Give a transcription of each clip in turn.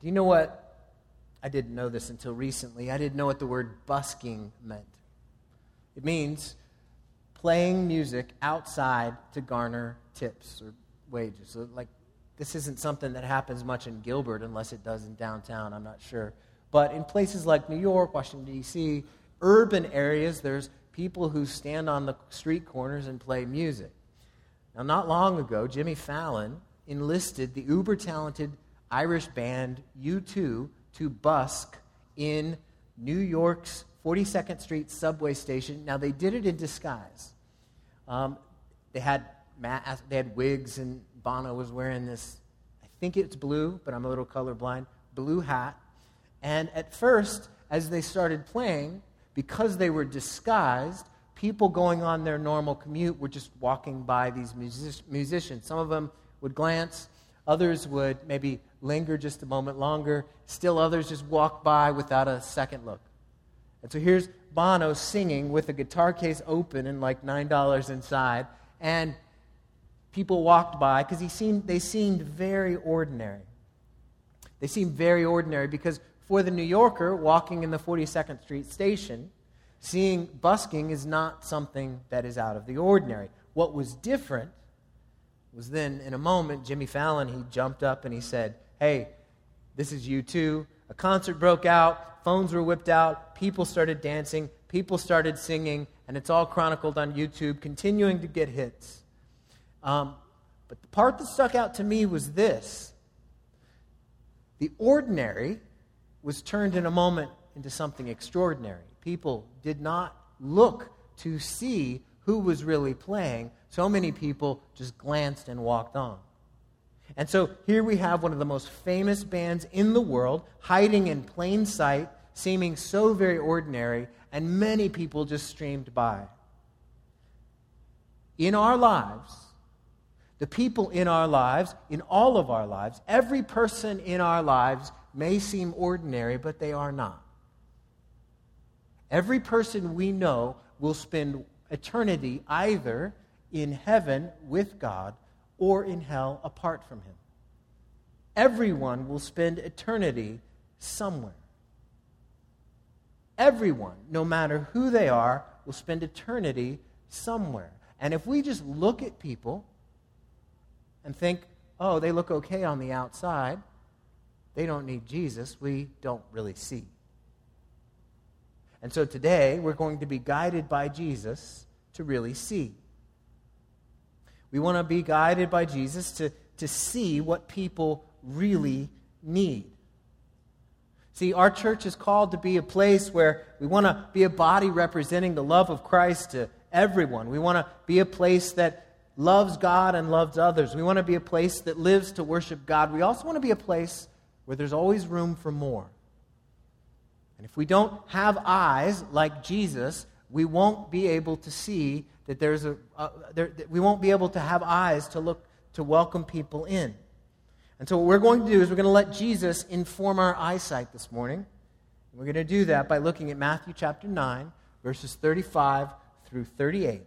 Do you know what? I didn't know this until recently. I didn't know what the word busking meant. It means playing music outside to garner tips or wages. So, like, this isn't something that happens much in Gilbert unless it does in downtown. I'm not sure. But in places like New York, Washington, D.C., urban areas, there's people who stand on the street corners and play music. Now, not long ago, Jimmy Fallon enlisted the uber talented Irish band U2 to busk in New York's 42nd Street subway station. Now, they did it in disguise. Um, they, had ma- they had wigs, and Bono was wearing this, I think it's blue, but I'm a little colorblind, blue hat. And at first, as they started playing, because they were disguised, people going on their normal commute were just walking by these music- musicians. Some of them would glance, others would maybe linger just a moment longer, still others just walk by without a second look. And so here's Bono singing with a guitar case open and like $9 inside, and people walked by because he seemed, they seemed very ordinary. They seemed very ordinary because for the New Yorker walking in the 42nd Street station, seeing busking is not something that is out of the ordinary. What was different was then, in a moment, Jimmy Fallon, he jumped up and he said, Hey, this is U2. A concert broke out, phones were whipped out, people started dancing, people started singing, and it's all chronicled on YouTube, continuing to get hits. Um, but the part that stuck out to me was this the ordinary was turned in a moment into something extraordinary. People did not look to see who was really playing. So many people just glanced and walked on. And so here we have one of the most famous bands in the world, hiding in plain sight, seeming so very ordinary, and many people just streamed by. In our lives, the people in our lives, in all of our lives, every person in our lives may seem ordinary, but they are not. Every person we know will spend eternity either in heaven with God or in hell apart from Him. Everyone will spend eternity somewhere. Everyone, no matter who they are, will spend eternity somewhere. And if we just look at people and think, oh, they look okay on the outside, they don't need Jesus, we don't really see. And so today, we're going to be guided by Jesus to really see. We want to be guided by Jesus to, to see what people really need. See, our church is called to be a place where we want to be a body representing the love of Christ to everyone. We want to be a place that loves God and loves others. We want to be a place that lives to worship God. We also want to be a place where there's always room for more. And if we don't have eyes like Jesus, we won't be able to see that there's a, uh, there, that we won't be able to have eyes to look to welcome people in. And so what we're going to do is we're going to let Jesus inform our eyesight this morning. We're going to do that by looking at Matthew chapter 9, verses 35 through 38.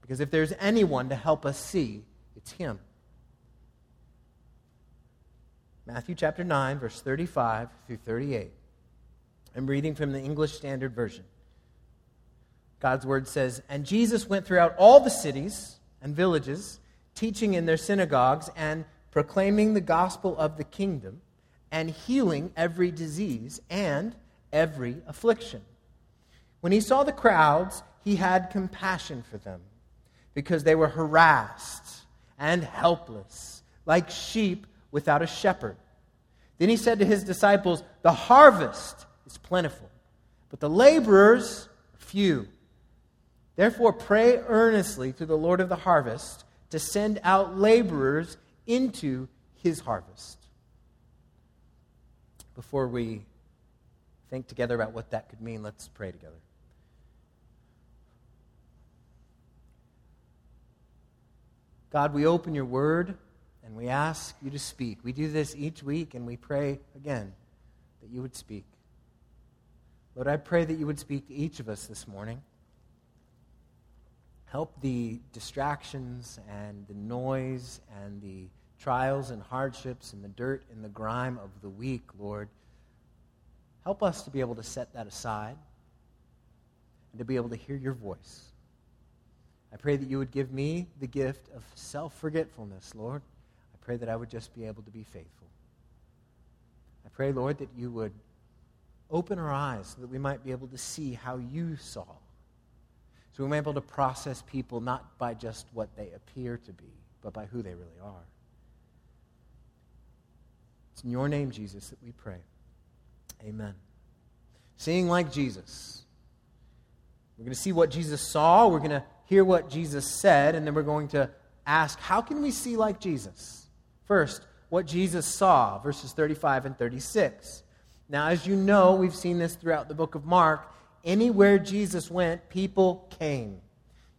Because if there's anyone to help us see, it's him. Matthew chapter 9, verse 35 through 38. I'm reading from the English Standard Version. God's word says, And Jesus went throughout all the cities and villages, teaching in their synagogues and proclaiming the gospel of the kingdom and healing every disease and every affliction. When he saw the crowds, he had compassion for them because they were harassed and helpless, like sheep without a shepherd. Then he said to his disciples, The harvest is plentiful, but the laborers few. Therefore, pray earnestly to the Lord of the harvest to send out laborers into his harvest. Before we think together about what that could mean, let's pray together. God, we open your word and we ask you to speak. We do this each week, and we pray again that you would speak. Lord, I pray that you would speak to each of us this morning. Help the distractions and the noise and the trials and hardships and the dirt and the grime of the week, Lord, help us to be able to set that aside and to be able to hear your voice. I pray that you would give me the gift of self forgetfulness, Lord. I pray that I would just be able to be faithful. I pray, Lord, that you would open our eyes so that we might be able to see how you saw. So we might be able to process people not by just what they appear to be, but by who they really are. It's in your name, Jesus, that we pray. Amen. Seeing like Jesus. We're going to see what Jesus saw. We're going to hear what Jesus said, and then we're going to ask, how can we see like Jesus? First, what Jesus saw, verses 35 and 36. Now, as you know, we've seen this throughout the book of Mark. Anywhere Jesus went, people came.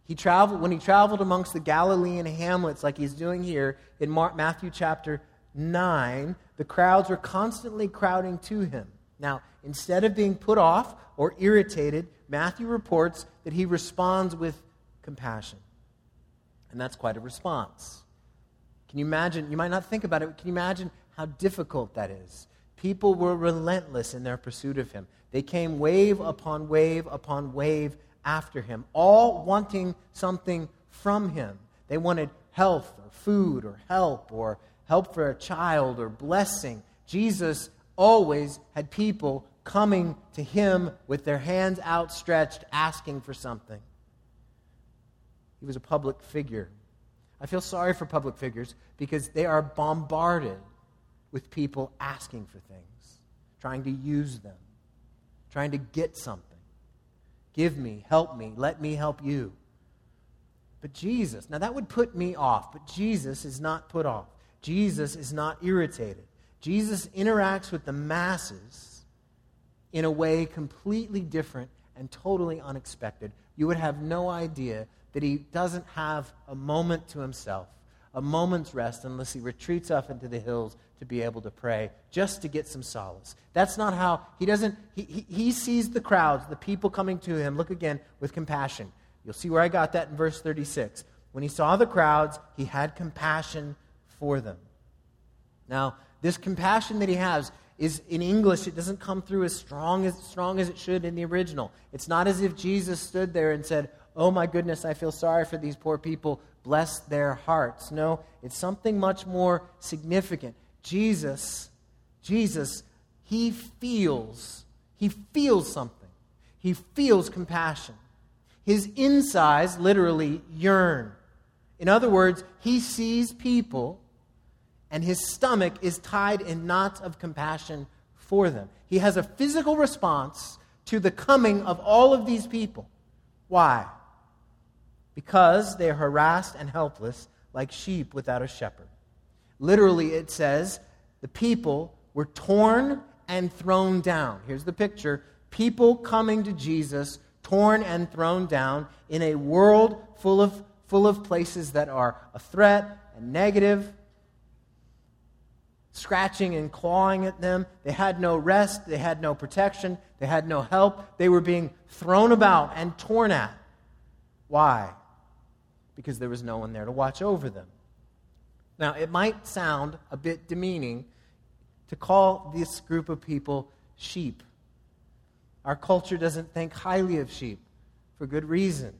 He traveled when he traveled amongst the Galilean hamlets, like he's doing here in Mark, Matthew chapter 9, the crowds were constantly crowding to him. Now, instead of being put off or irritated, Matthew reports that he responds with compassion. And that's quite a response. Can you imagine? You might not think about it, can you imagine how difficult that is? People were relentless in their pursuit of him. They came wave upon wave upon wave after him, all wanting something from him. They wanted health or food or help or help for a child or blessing. Jesus always had people coming to him with their hands outstretched, asking for something. He was a public figure. I feel sorry for public figures because they are bombarded with people asking for things, trying to use them, trying to get something. Give me, help me, let me help you. But Jesus, now that would put me off, but Jesus is not put off. Jesus is not irritated. Jesus interacts with the masses in a way completely different and totally unexpected. You would have no idea that he doesn't have a moment to himself, a moment's rest, unless he retreats off into the hills to be able to pray, just to get some solace. That's not how he doesn't, he, he, he sees the crowds, the people coming to him, look again, with compassion. You'll see where I got that in verse 36. When he saw the crowds, he had compassion for them. Now, this compassion that he has is in English, it doesn't come through as strong as strong as it should in the original. It's not as if Jesus stood there and said, Oh my goodness, I feel sorry for these poor people. Bless their hearts. No, it's something much more significant. Jesus, Jesus, he feels, he feels something. He feels compassion. His insides literally yearn. In other words, he sees people and his stomach is tied in knots of compassion for them. He has a physical response to the coming of all of these people. Why? Because they are harassed and helpless like sheep without a shepherd. Literally, it says the people were torn and thrown down. Here's the picture people coming to Jesus, torn and thrown down in a world full of, full of places that are a threat and negative scratching and clawing at them. They had no rest, they had no protection, they had no help. They were being thrown about and torn at. Why? Because there was no one there to watch over them. Now, it might sound a bit demeaning to call this group of people sheep. Our culture doesn't think highly of sheep for good reason.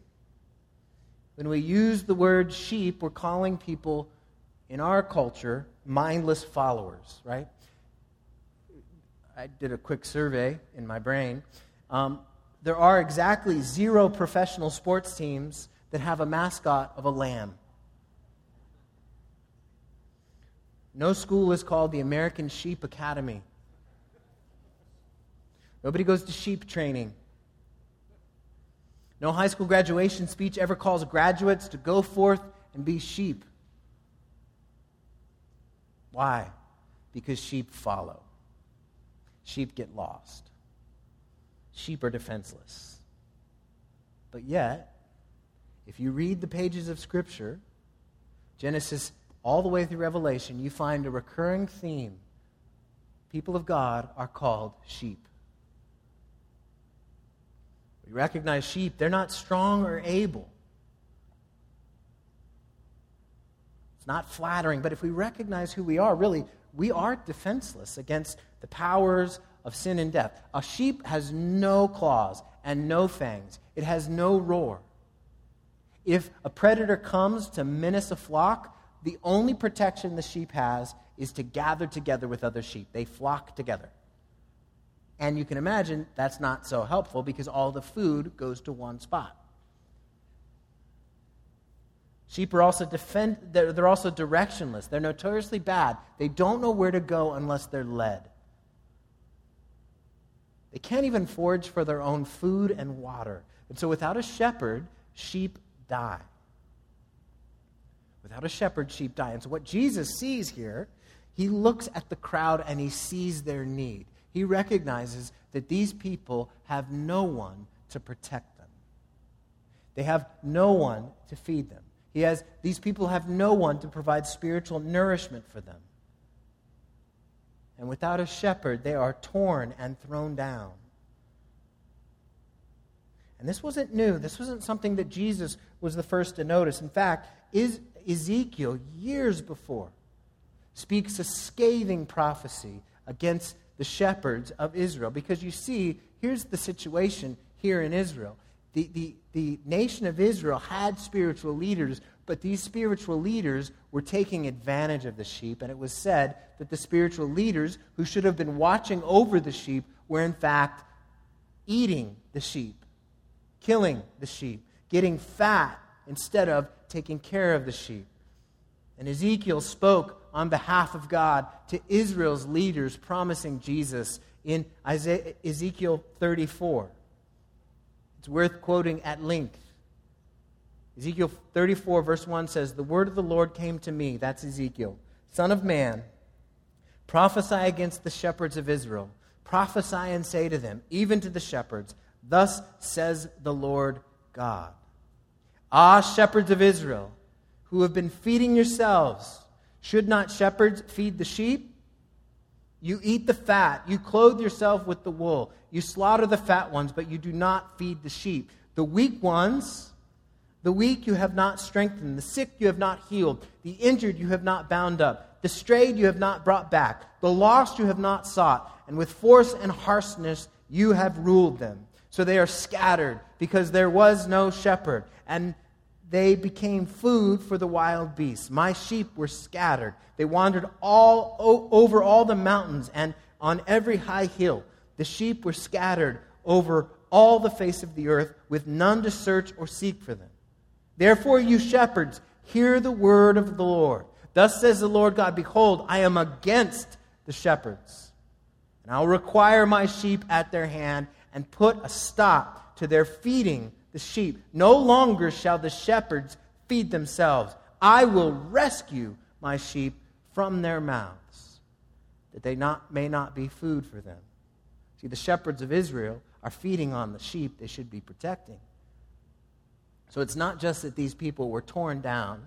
When we use the word sheep, we're calling people in our culture mindless followers, right? I did a quick survey in my brain. Um, there are exactly zero professional sports teams that have a mascot of a lamb. No school is called the American Sheep Academy. Nobody goes to sheep training. No high school graduation speech ever calls graduates to go forth and be sheep. Why? Because sheep follow. Sheep get lost. Sheep are defenseless. But yet, if you read the pages of Scripture, Genesis all the way through Revelation, you find a recurring theme. People of God are called sheep. We recognize sheep, they're not strong or able. It's not flattering, but if we recognize who we are, really, we are defenseless against the powers of sin and death. A sheep has no claws and no fangs, it has no roar. If a predator comes to menace a flock, the only protection the sheep has is to gather together with other sheep. They flock together. And you can imagine that's not so helpful because all the food goes to one spot. Sheep are also defend, they're, they're also directionless. They're notoriously bad. They don't know where to go unless they're led. They can't even forage for their own food and water. And so without a shepherd, sheep die. Without a shepherd, sheep die. And so what Jesus sees here, he looks at the crowd and he sees their need. He recognizes that these people have no one to protect them. They have no one to feed them. He has, these people have no one to provide spiritual nourishment for them. And without a shepherd, they are torn and thrown down. And this wasn't new. This wasn't something that Jesus was the first to notice. In fact, is Ezekiel, years before, speaks a scathing prophecy against the shepherds of Israel. Because you see, here's the situation here in Israel the, the, the nation of Israel had spiritual leaders, but these spiritual leaders were taking advantage of the sheep. And it was said that the spiritual leaders who should have been watching over the sheep were, in fact, eating the sheep, killing the sheep, getting fat instead of taking care of the sheep. And Ezekiel spoke on behalf of God to Israel's leaders, promising Jesus in Ezekiel 34. It's worth quoting at length. Ezekiel 34, verse 1 says, The word of the Lord came to me, that's Ezekiel, Son of man, prophesy against the shepherds of Israel. Prophesy and say to them, even to the shepherds, Thus says the Lord God. Ah, shepherds of Israel, who have been feeding yourselves, should not shepherds feed the sheep? You eat the fat. You clothe yourself with the wool. You slaughter the fat ones, but you do not feed the sheep. The weak ones, the weak you have not strengthened. The sick you have not healed. The injured you have not bound up. The strayed you have not brought back. The lost you have not sought. And with force and harshness you have ruled them. So they are scattered because there was no shepherd. And they became food for the wild beasts. My sheep were scattered. They wandered all o- over all the mountains and on every high hill. The sheep were scattered over all the face of the earth, with none to search or seek for them. Therefore, you shepherds, hear the word of the Lord. Thus says the Lord God Behold, I am against the shepherds, and I will require my sheep at their hand and put a stop to their feeding the sheep. No longer shall the shepherds feed themselves. I will rescue my sheep from their mouths, that they not, may not be food for them. See, the shepherds of Israel are feeding on the sheep they should be protecting. So it's not just that these people were torn down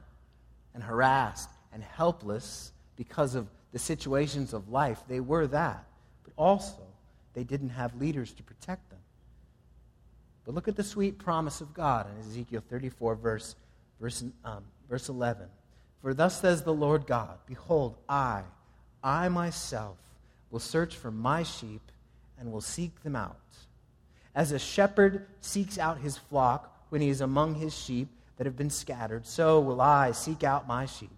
and harassed and helpless because of the situations of life. They were that. But also, they didn't have leaders to protect them. But look at the sweet promise of God in Ezekiel 34, verse, verse, um, verse 11. For thus says the Lord God Behold, I, I myself, will search for my sheep and will seek them out. As a shepherd seeks out his flock when he is among his sheep that have been scattered, so will I seek out my sheep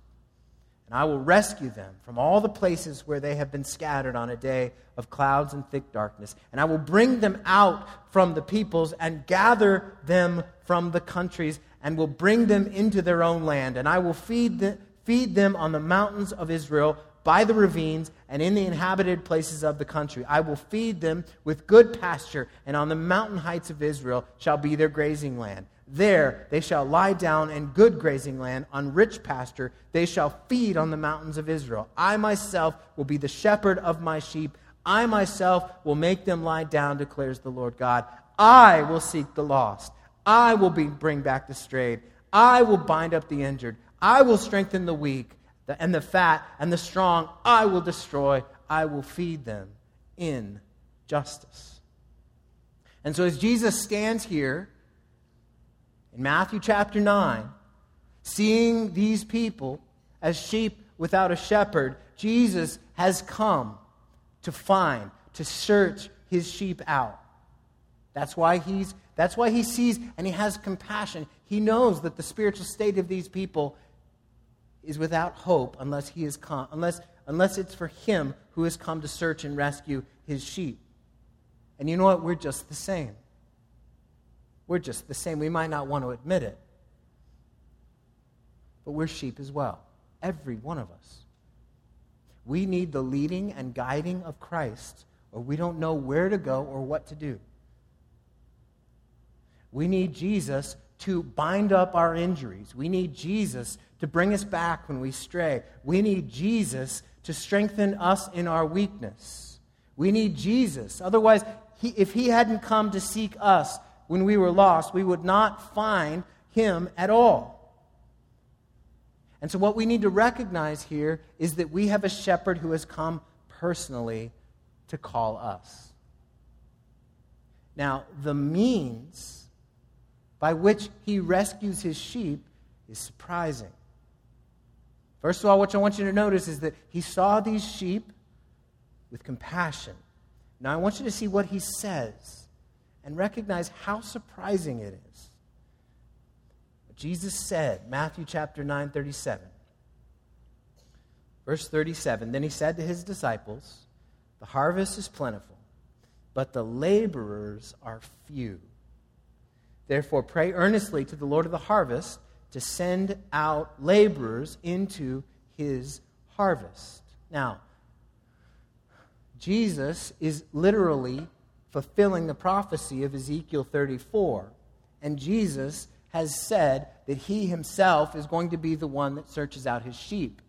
and I will rescue them from all the places where they have been scattered on a day of clouds and thick darkness. And I will bring them out from the peoples and gather them from the countries and will bring them into their own land. And I will feed, the, feed them on the mountains of Israel, by the ravines, and in the inhabited places of the country. I will feed them with good pasture, and on the mountain heights of Israel shall be their grazing land. There they shall lie down in good grazing land, on rich pasture. They shall feed on the mountains of Israel. I myself will be the shepherd of my sheep. I myself will make them lie down, declares the Lord God. I will seek the lost. I will be, bring back the strayed. I will bind up the injured. I will strengthen the weak and the fat and the strong. I will destroy. I will feed them in justice. And so as Jesus stands here, in Matthew chapter 9, seeing these people as sheep without a shepherd, Jesus has come to find, to search his sheep out. That's why he's that's why he sees and he has compassion. He knows that the spiritual state of these people is without hope unless he is come, unless unless it's for him who has come to search and rescue his sheep. And you know what? We're just the same. We're just the same. We might not want to admit it. But we're sheep as well. Every one of us. We need the leading and guiding of Christ, or we don't know where to go or what to do. We need Jesus to bind up our injuries. We need Jesus to bring us back when we stray. We need Jesus to strengthen us in our weakness. We need Jesus. Otherwise, he, if he hadn't come to seek us when we were lost, we would not find him at all. And so, what we need to recognize here is that we have a shepherd who has come personally to call us. Now, the means by which he rescues his sheep is surprising. First of all, what I want you to notice is that he saw these sheep with compassion. Now, I want you to see what he says and recognize how surprising it is. Jesus said, Matthew chapter 9, 37. Verse 37 Then he said to his disciples, The harvest is plentiful, but the laborers are few. Therefore, pray earnestly to the Lord of the harvest to send out laborers into his harvest. Now, Jesus is literally fulfilling the prophecy of Ezekiel 34. And Jesus has said that he himself is going to be the one that searches out his sheep.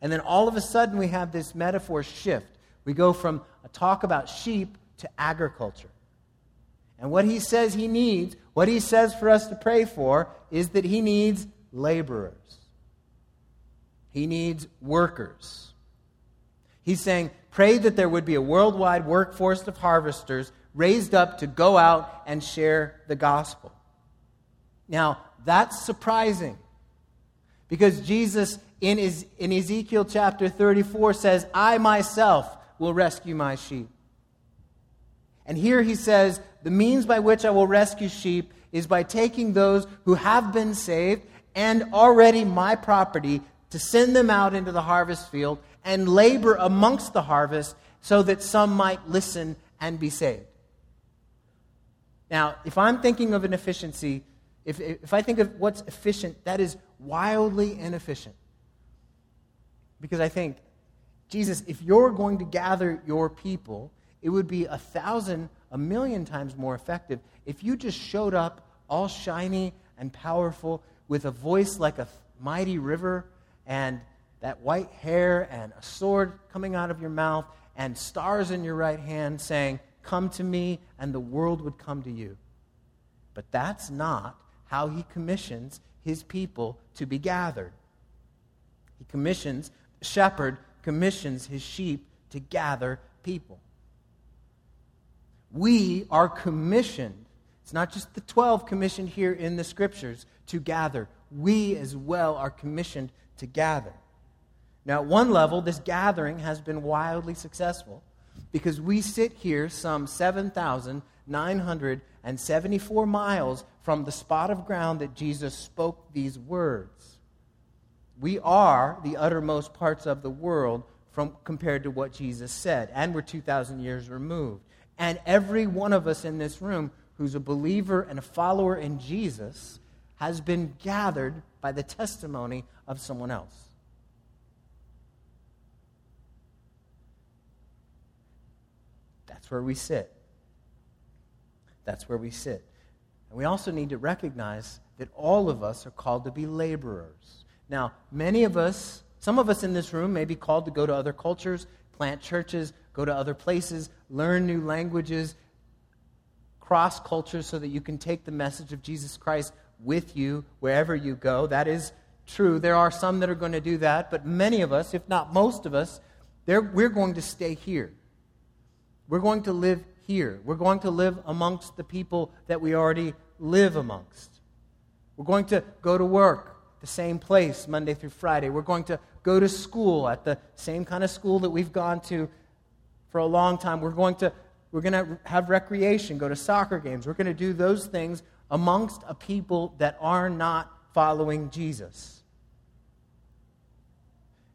And then all of a sudden we have this metaphor shift. We go from a talk about sheep to agriculture. And what he says he needs, what he says for us to pray for, is that he needs laborers. He needs workers. He's saying, pray that there would be a worldwide workforce of harvesters raised up to go out and share the gospel. Now, that's surprising because Jesus in, in Ezekiel chapter 34 says, I myself will rescue my sheep. And here he says, the means by which I will rescue sheep is by taking those who have been saved and already my property to send them out into the harvest field and labor amongst the harvest so that some might listen and be saved. Now, if I'm thinking of an efficiency, if, if I think of what's efficient, that is wildly inefficient. Because I think, Jesus, if you're going to gather your people, it would be a thousand, a million times more effective if you just showed up all shiny and powerful with a voice like a mighty river and that white hair and a sword coming out of your mouth and stars in your right hand saying, Come to me, and the world would come to you. But that's not how he commissions his people to be gathered. He commissions, shepherd commissions his sheep to gather people. We are commissioned. It's not just the 12 commissioned here in the scriptures to gather. We as well are commissioned to gather. Now, at one level, this gathering has been wildly successful because we sit here some 7,974 miles from the spot of ground that Jesus spoke these words. We are the uttermost parts of the world from, compared to what Jesus said, and we're 2,000 years removed. And every one of us in this room who's a believer and a follower in Jesus has been gathered by the testimony of someone else. That's where we sit. That's where we sit. And we also need to recognize that all of us are called to be laborers. Now, many of us, some of us in this room may be called to go to other cultures, plant churches, go to other places, learn new languages, cross cultures so that you can take the message of Jesus Christ with you wherever you go. That is true. There are some that are going to do that, but many of us, if not most of us, we're going to stay here. We're going to live here. We're going to live amongst the people that we already live amongst. We're going to go to work. the same place Monday through Friday. We're going to go to school at the same kind of school that we've gone to for a long time. We're going to, we're going to have recreation, go to soccer games. We're going to do those things amongst a people that are not following Jesus.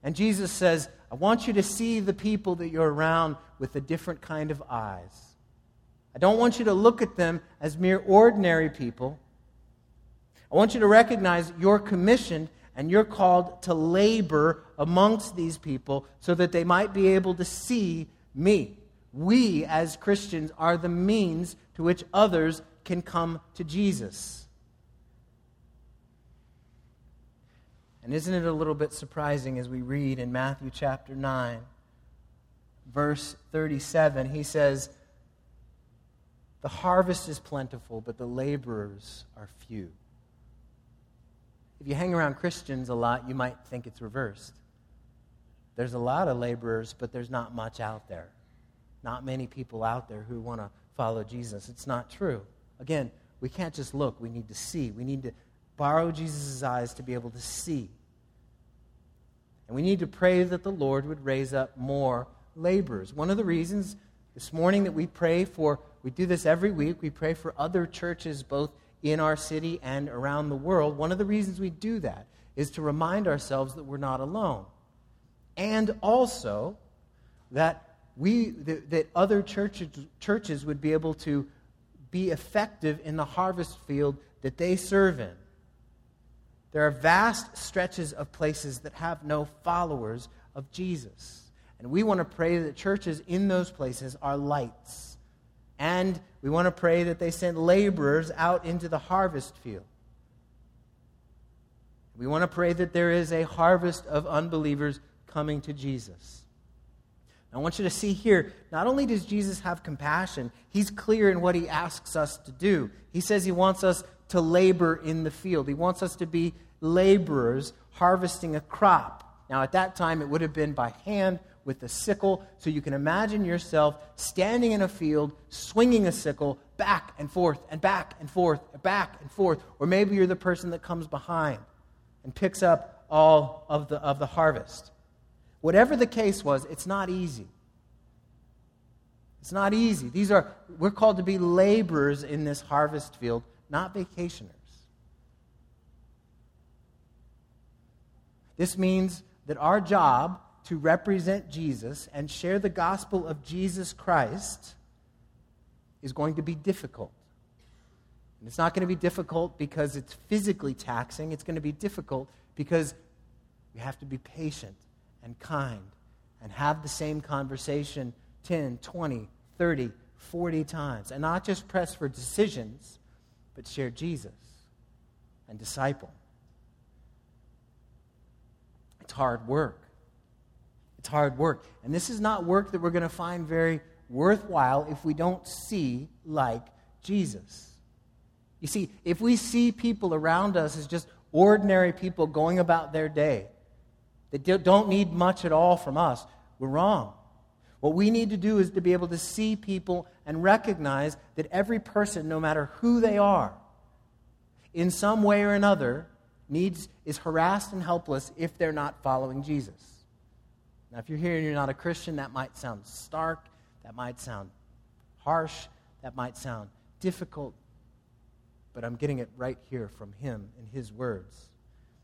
And Jesus says, I want you to see the people that you're around with a different kind of eyes. I don't want you to look at them as mere ordinary people. I want you to recognize you're commissioned and you're called to labor amongst these people so that they might be able to see me. We, as Christians, are the means to which others can come to Jesus. And isn't it a little bit surprising as we read in Matthew chapter 9, verse 37, he says, The harvest is plentiful, but the laborers are few. If you hang around Christians a lot, you might think it's reversed. There's a lot of laborers, but there's not much out there. Not many people out there who want to follow Jesus. It's not true. Again, we can't just look, we need to see. We need to borrow Jesus' eyes to be able to see. And we need to pray that the Lord would raise up more laborers. One of the reasons this morning that we pray for, we do this every week, we pray for other churches both in our city and around the world. One of the reasons we do that is to remind ourselves that we're not alone. And also that we that, that other churches, churches would be able to be effective in the harvest field that they serve in. There are vast stretches of places that have no followers of Jesus. And we want to pray that churches in those places are lights. And we want to pray that they send laborers out into the harvest field. We want to pray that there is a harvest of unbelievers coming to Jesus. I want you to see here, not only does Jesus have compassion, he's clear in what he asks us to do. He says he wants us to labor in the field, he wants us to be laborers harvesting a crop. Now, at that time, it would have been by hand with a sickle. So you can imagine yourself standing in a field, swinging a sickle back and forth and back and forth, back and forth. Or maybe you're the person that comes behind and picks up all of the, of the harvest. Whatever the case was, it's not easy. It's not easy. These are, we're called to be laborers in this harvest field, not vacationers. This means that our job to represent Jesus and share the gospel of Jesus Christ is going to be difficult. And it's not going to be difficult because it's physically taxing, it's going to be difficult because we have to be patient and kind and have the same conversation 10, 20, 30, 40 times. And not just press for decisions, but share Jesus and disciple. It's hard work. It's hard work. And this is not work that we're going to find very worthwhile if we don't see like Jesus. You see, if we see people around us as just ordinary people going about their day that don't need much at all from us, we're wrong. What we need to do is to be able to see people and recognize that every person, no matter who they are, in some way or another, needs, is harassed and helpless if they're not following Jesus. Now, if you're here and you're not a Christian, that might sound stark, that might sound harsh, that might sound difficult, but I'm getting it right here from him in his words.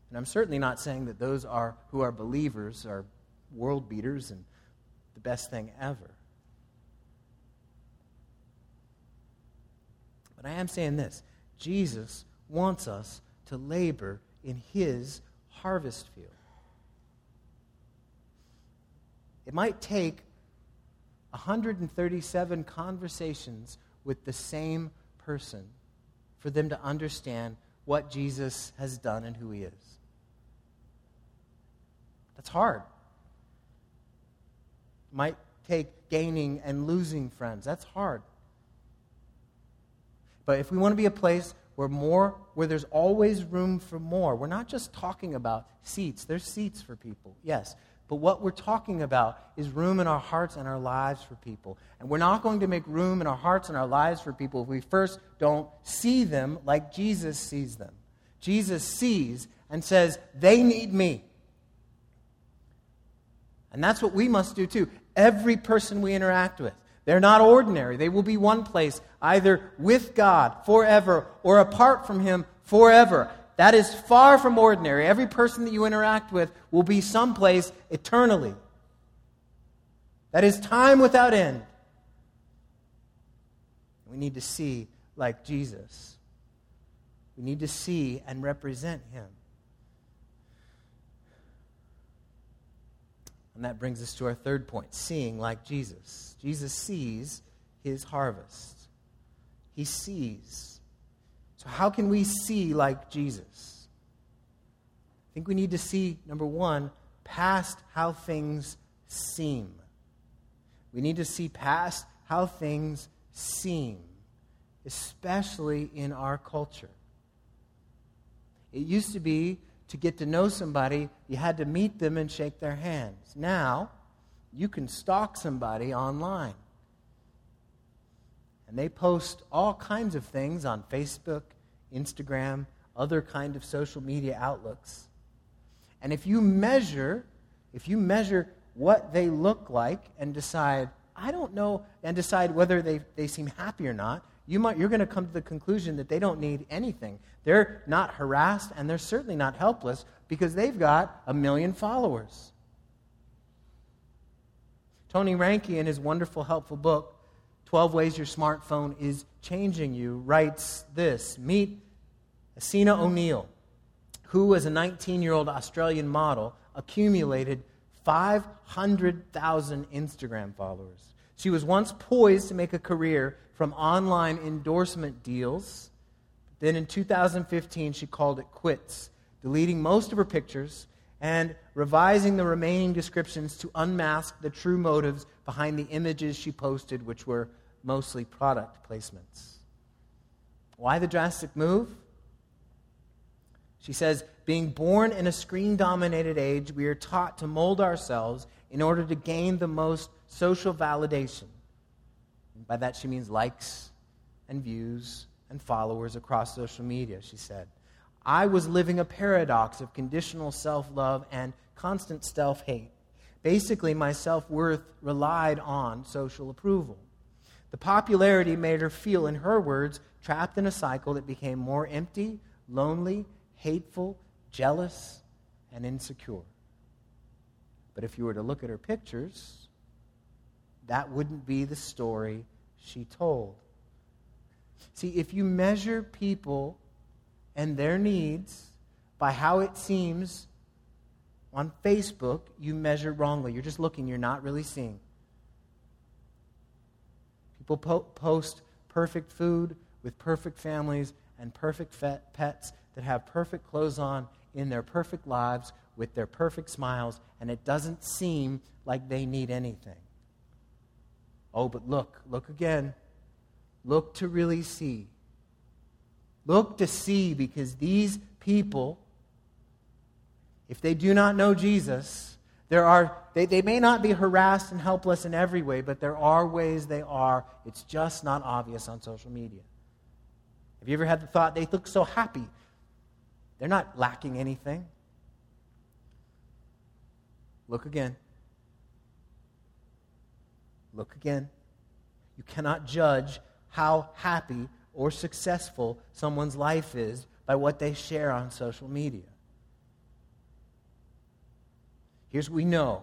And I'm certainly not saying that those are who are believers are world beaters and the best thing ever. But I am saying this Jesus wants us to labor in his harvest field. It might take 137 conversations with the same person for them to understand what Jesus has done and who he is. That's hard. It might take gaining and losing friends. That's hard. But if we want to be a place where more where there's always room for more. We're not just talking about seats. There's seats for people. Yes. But what we're talking about is room in our hearts and our lives for people. And we're not going to make room in our hearts and our lives for people if we first don't see them like Jesus sees them. Jesus sees and says, They need me. And that's what we must do too. Every person we interact with. They're not ordinary. They will be one place, either with God forever or apart from Him forever. That is far from ordinary. Every person that you interact with will be someplace eternally. That is time without end. We need to see like Jesus. We need to see and represent Him. And that brings us to our third point seeing like Jesus. Jesus sees his harvest. He sees. So, how can we see like Jesus? I think we need to see, number one, past how things seem. We need to see past how things seem, especially in our culture. It used to be to get to know somebody, you had to meet them and shake their hands. Now, you can stalk somebody online. And they post all kinds of things on Facebook, Instagram, other kind of social media outlooks. And if you measure, if you measure what they look like and decide, I don't know, and decide whether they, they seem happy or not, you might, you're going to come to the conclusion that they don't need anything. They're not harassed and they're certainly not helpless because they've got a million followers. Tony Reinke, in his wonderful, helpful book, 12 Ways Your Smartphone is Changing You, writes this Meet Essena O'Neill, who, as a 19 year old Australian model, accumulated 500,000 Instagram followers. She was once poised to make a career from online endorsement deals. Then in 2015, she called it quits, deleting most of her pictures and revising the remaining descriptions to unmask the true motives behind the images she posted, which were mostly product placements. Why the drastic move? She says, being born in a screen dominated age, we are taught to mold ourselves in order to gain the most social validation. By that, she means likes and views and followers across social media, she said. I was living a paradox of conditional self love and constant self hate. Basically, my self worth relied on social approval. The popularity made her feel, in her words, trapped in a cycle that became more empty, lonely, hateful, jealous, and insecure. But if you were to look at her pictures, that wouldn't be the story she told. See, if you measure people and their needs by how it seems on Facebook, you measure wrongly. You're just looking, you're not really seeing. People po- post perfect food with perfect families and perfect pets that have perfect clothes on in their perfect lives with their perfect smiles, and it doesn't seem like they need anything. Oh, but look, look again. Look to really see. Look to see because these people, if they do not know Jesus, there are, they, they may not be harassed and helpless in every way, but there are ways they are. It's just not obvious on social media. Have you ever had the thought they look so happy? They're not lacking anything. Look again. Look again. You cannot judge how happy or successful someone's life is by what they share on social media. Here's what we know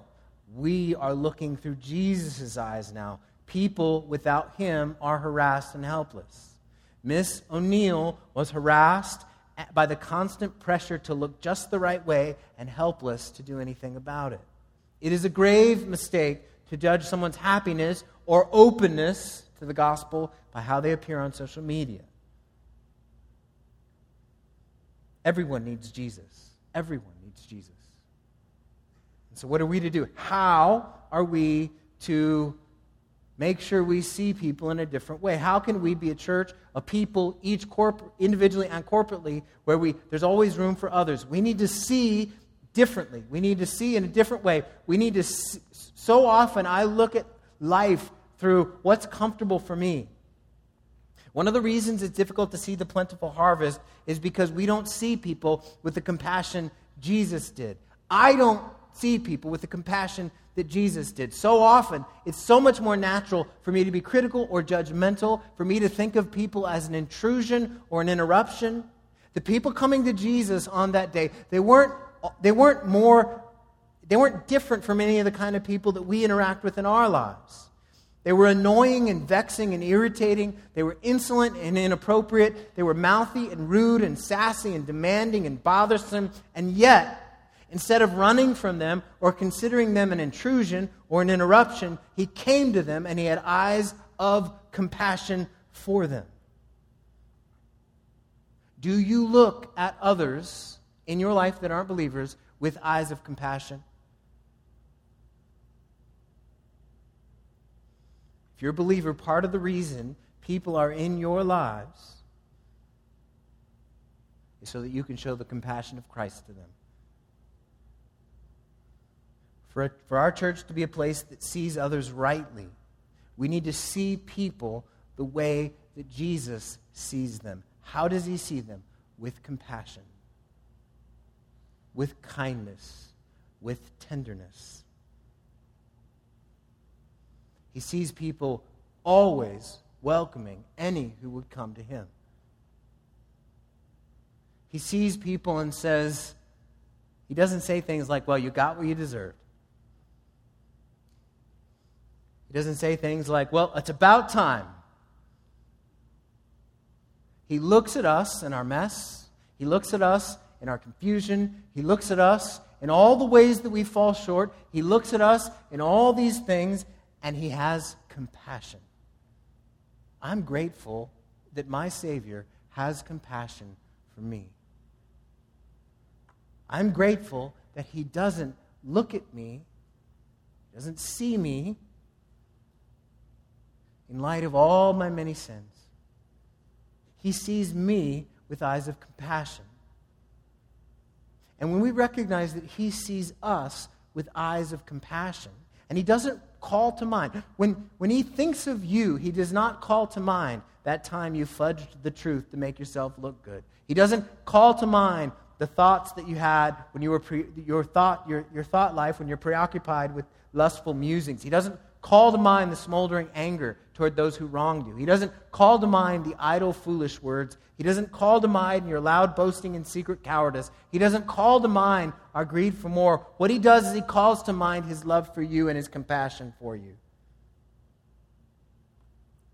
we are looking through Jesus' eyes now. People without him are harassed and helpless. Miss O'Neill was harassed by the constant pressure to look just the right way and helpless to do anything about it. It is a grave mistake to judge someone's happiness or openness to the gospel by how they appear on social media. Everyone needs Jesus. Everyone needs Jesus. And so, what are we to do? How are we to make sure we see people in a different way? How can we be a church of people, each corp- individually and corporately, where we, there's always room for others? We need to see differently. We need to see in a different way. We need to see, so often I look at life through what's comfortable for me. One of the reasons it's difficult to see the plentiful harvest is because we don't see people with the compassion Jesus did. I don't see people with the compassion that Jesus did. So often, it's so much more natural for me to be critical or judgmental, for me to think of people as an intrusion or an interruption. The people coming to Jesus on that day, they weren't, they weren't more, they weren't different from any of the kind of people that we interact with in our lives. They were annoying and vexing and irritating. They were insolent and inappropriate. They were mouthy and rude and sassy and demanding and bothersome. And yet, instead of running from them or considering them an intrusion or an interruption, he came to them and he had eyes of compassion for them. Do you look at others in your life that aren't believers with eyes of compassion? If you're a believer, part of the reason people are in your lives is so that you can show the compassion of Christ to them. For, for our church to be a place that sees others rightly, we need to see people the way that Jesus sees them. How does he see them? With compassion, with kindness, with tenderness. He sees people always welcoming any who would come to him. He sees people and says, he doesn't say things like, well, you got what you deserved. He doesn't say things like, well, it's about time. He looks at us and our mess. He looks at us in our confusion. He looks at us in all the ways that we fall short. He looks at us in all these things, and he has compassion. I'm grateful that my Savior has compassion for me. I'm grateful that he doesn't look at me, doesn't see me in light of all my many sins. He sees me with eyes of compassion. And when we recognize that he sees us with eyes of compassion, and he doesn't call to mind. When, when he thinks of you, he does not call to mind that time you fudged the truth to make yourself look good. He doesn't call to mind the thoughts that you had when you were pre, your thought your, your thought life when you're preoccupied with lustful musings. He doesn't call to mind the smoldering anger toward those who wronged you. He doesn't call to mind the idle, foolish words. He doesn't call to mind your loud boasting and secret cowardice. He doesn't call to mind our greed for more. What he does is he calls to mind his love for you and his compassion for you.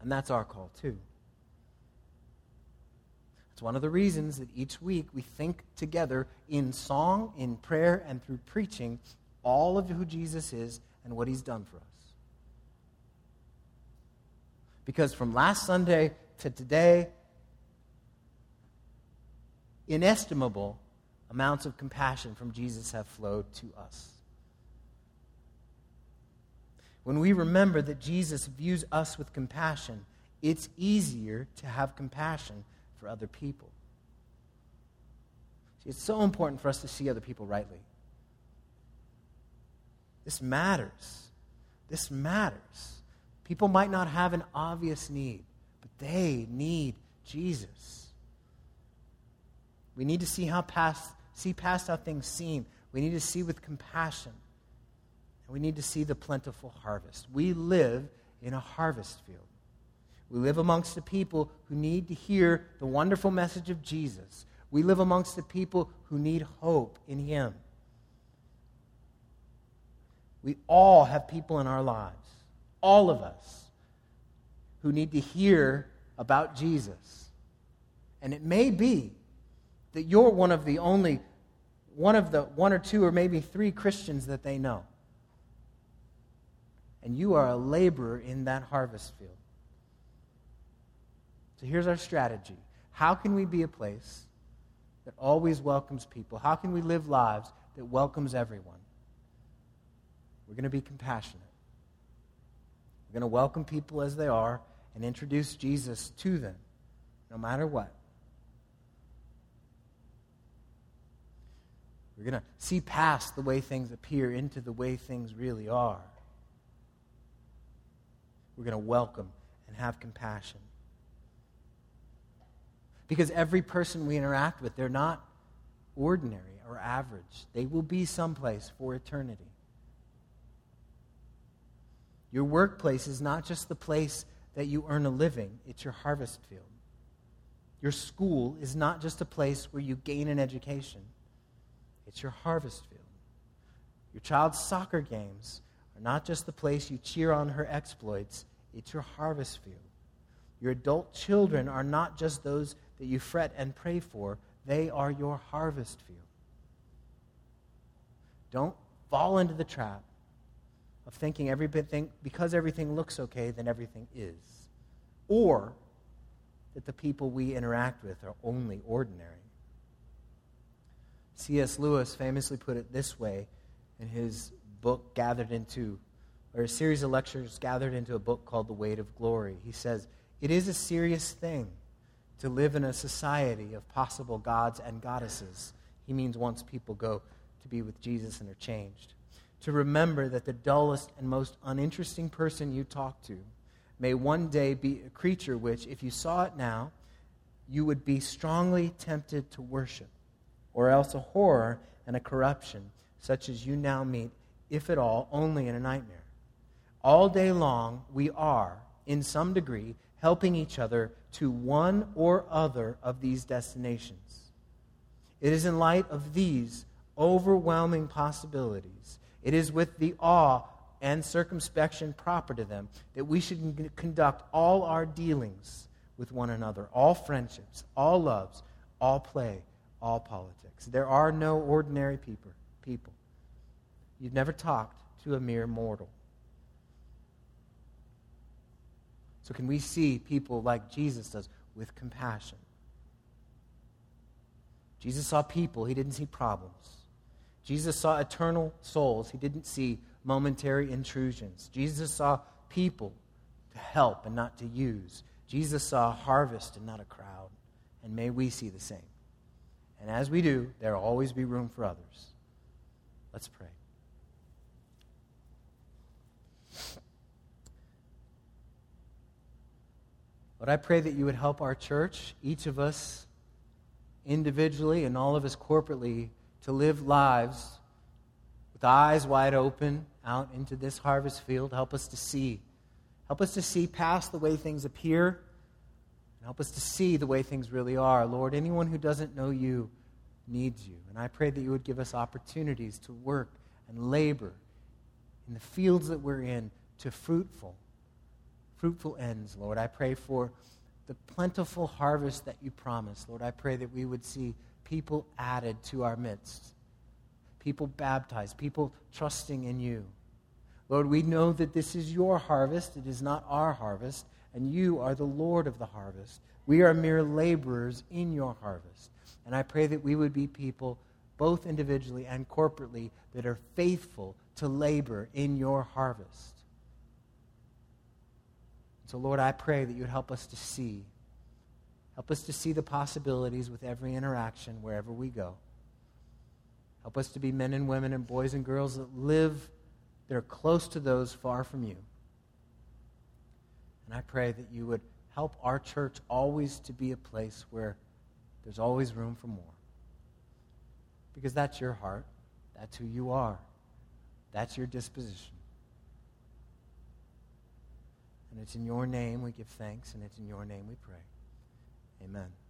And that's our call, too. It's one of the reasons that each week we think together in song, in prayer, and through preaching all of who Jesus is and what he's done for us. Because from last Sunday to today, inestimable amounts of compassion from Jesus have flowed to us. When we remember that Jesus views us with compassion, it's easier to have compassion for other people. See, it's so important for us to see other people rightly. This matters. This matters. People might not have an obvious need, but they need Jesus. We need to see how past see past how things seem. We need to see with compassion. And we need to see the plentiful harvest. We live in a harvest field. We live amongst the people who need to hear the wonderful message of Jesus. We live amongst the people who need hope in Him. We all have people in our lives all of us who need to hear about Jesus. And it may be that you're one of the only, one of the one or two or maybe three Christians that they know. And you are a laborer in that harvest field. So here's our strategy. How can we be a place that always welcomes people? How can we live lives that welcomes everyone? We're going to be compassionate. We're going to welcome people as they are and introduce Jesus to them, no matter what. We're going to see past the way things appear into the way things really are. We're going to welcome and have compassion. Because every person we interact with, they're not ordinary or average. They will be someplace for eternity. Your workplace is not just the place that you earn a living, it's your harvest field. Your school is not just a place where you gain an education, it's your harvest field. Your child's soccer games are not just the place you cheer on her exploits, it's your harvest field. Your adult children are not just those that you fret and pray for, they are your harvest field. Don't fall into the trap of thinking everything, because everything looks okay, then everything is. Or that the people we interact with are only ordinary. C.S. Lewis famously put it this way in his book, Gathered into, or a series of lectures gathered into a book called The Weight of Glory. He says, It is a serious thing to live in a society of possible gods and goddesses. He means once people go to be with Jesus and are changed to remember that the dullest and most uninteresting person you talk to may one day be a creature which, if you saw it now, you would be strongly tempted to worship, or else a horror and a corruption such as you now meet, if at all, only in a nightmare. All day long, we are, in some degree, helping each other to one or other of these destinations. It is in light of these overwhelming possibilities it is with the awe and circumspection proper to them that we should conduct all our dealings with one another, all friendships, all loves, all play, all politics. There are no ordinary people. people. You've never talked to a mere mortal. So, can we see people like Jesus does with compassion? Jesus saw people, he didn't see problems. Jesus saw eternal souls. He didn't see momentary intrusions. Jesus saw people to help and not to use. Jesus saw a harvest and not a crowd. And may we see the same. And as we do, there will always be room for others. Let's pray. But I pray that you would help our church, each of us individually and all of us corporately to live lives with eyes wide open out into this harvest field. Help us to see. Help us to see past the way things appear. And help us to see the way things really are. Lord, anyone who doesn't know you needs you. And I pray that you would give us opportunities to work and labor in the fields that we're in to fruitful, fruitful ends, Lord. I pray for the plentiful harvest that you promise. Lord, I pray that we would see people added to our midst, people baptized, people trusting in you. Lord, we know that this is your harvest, it is not our harvest, and you are the Lord of the harvest. We are mere laborers in your harvest. And I pray that we would be people, both individually and corporately, that are faithful to labor in your harvest. So, Lord, I pray that you would help us to see Help us to see the possibilities with every interaction wherever we go. Help us to be men and women and boys and girls that live, that are close to those far from you. And I pray that you would help our church always to be a place where there's always room for more. Because that's your heart, that's who you are, that's your disposition. And it's in your name we give thanks, and it's in your name we pray. Amen.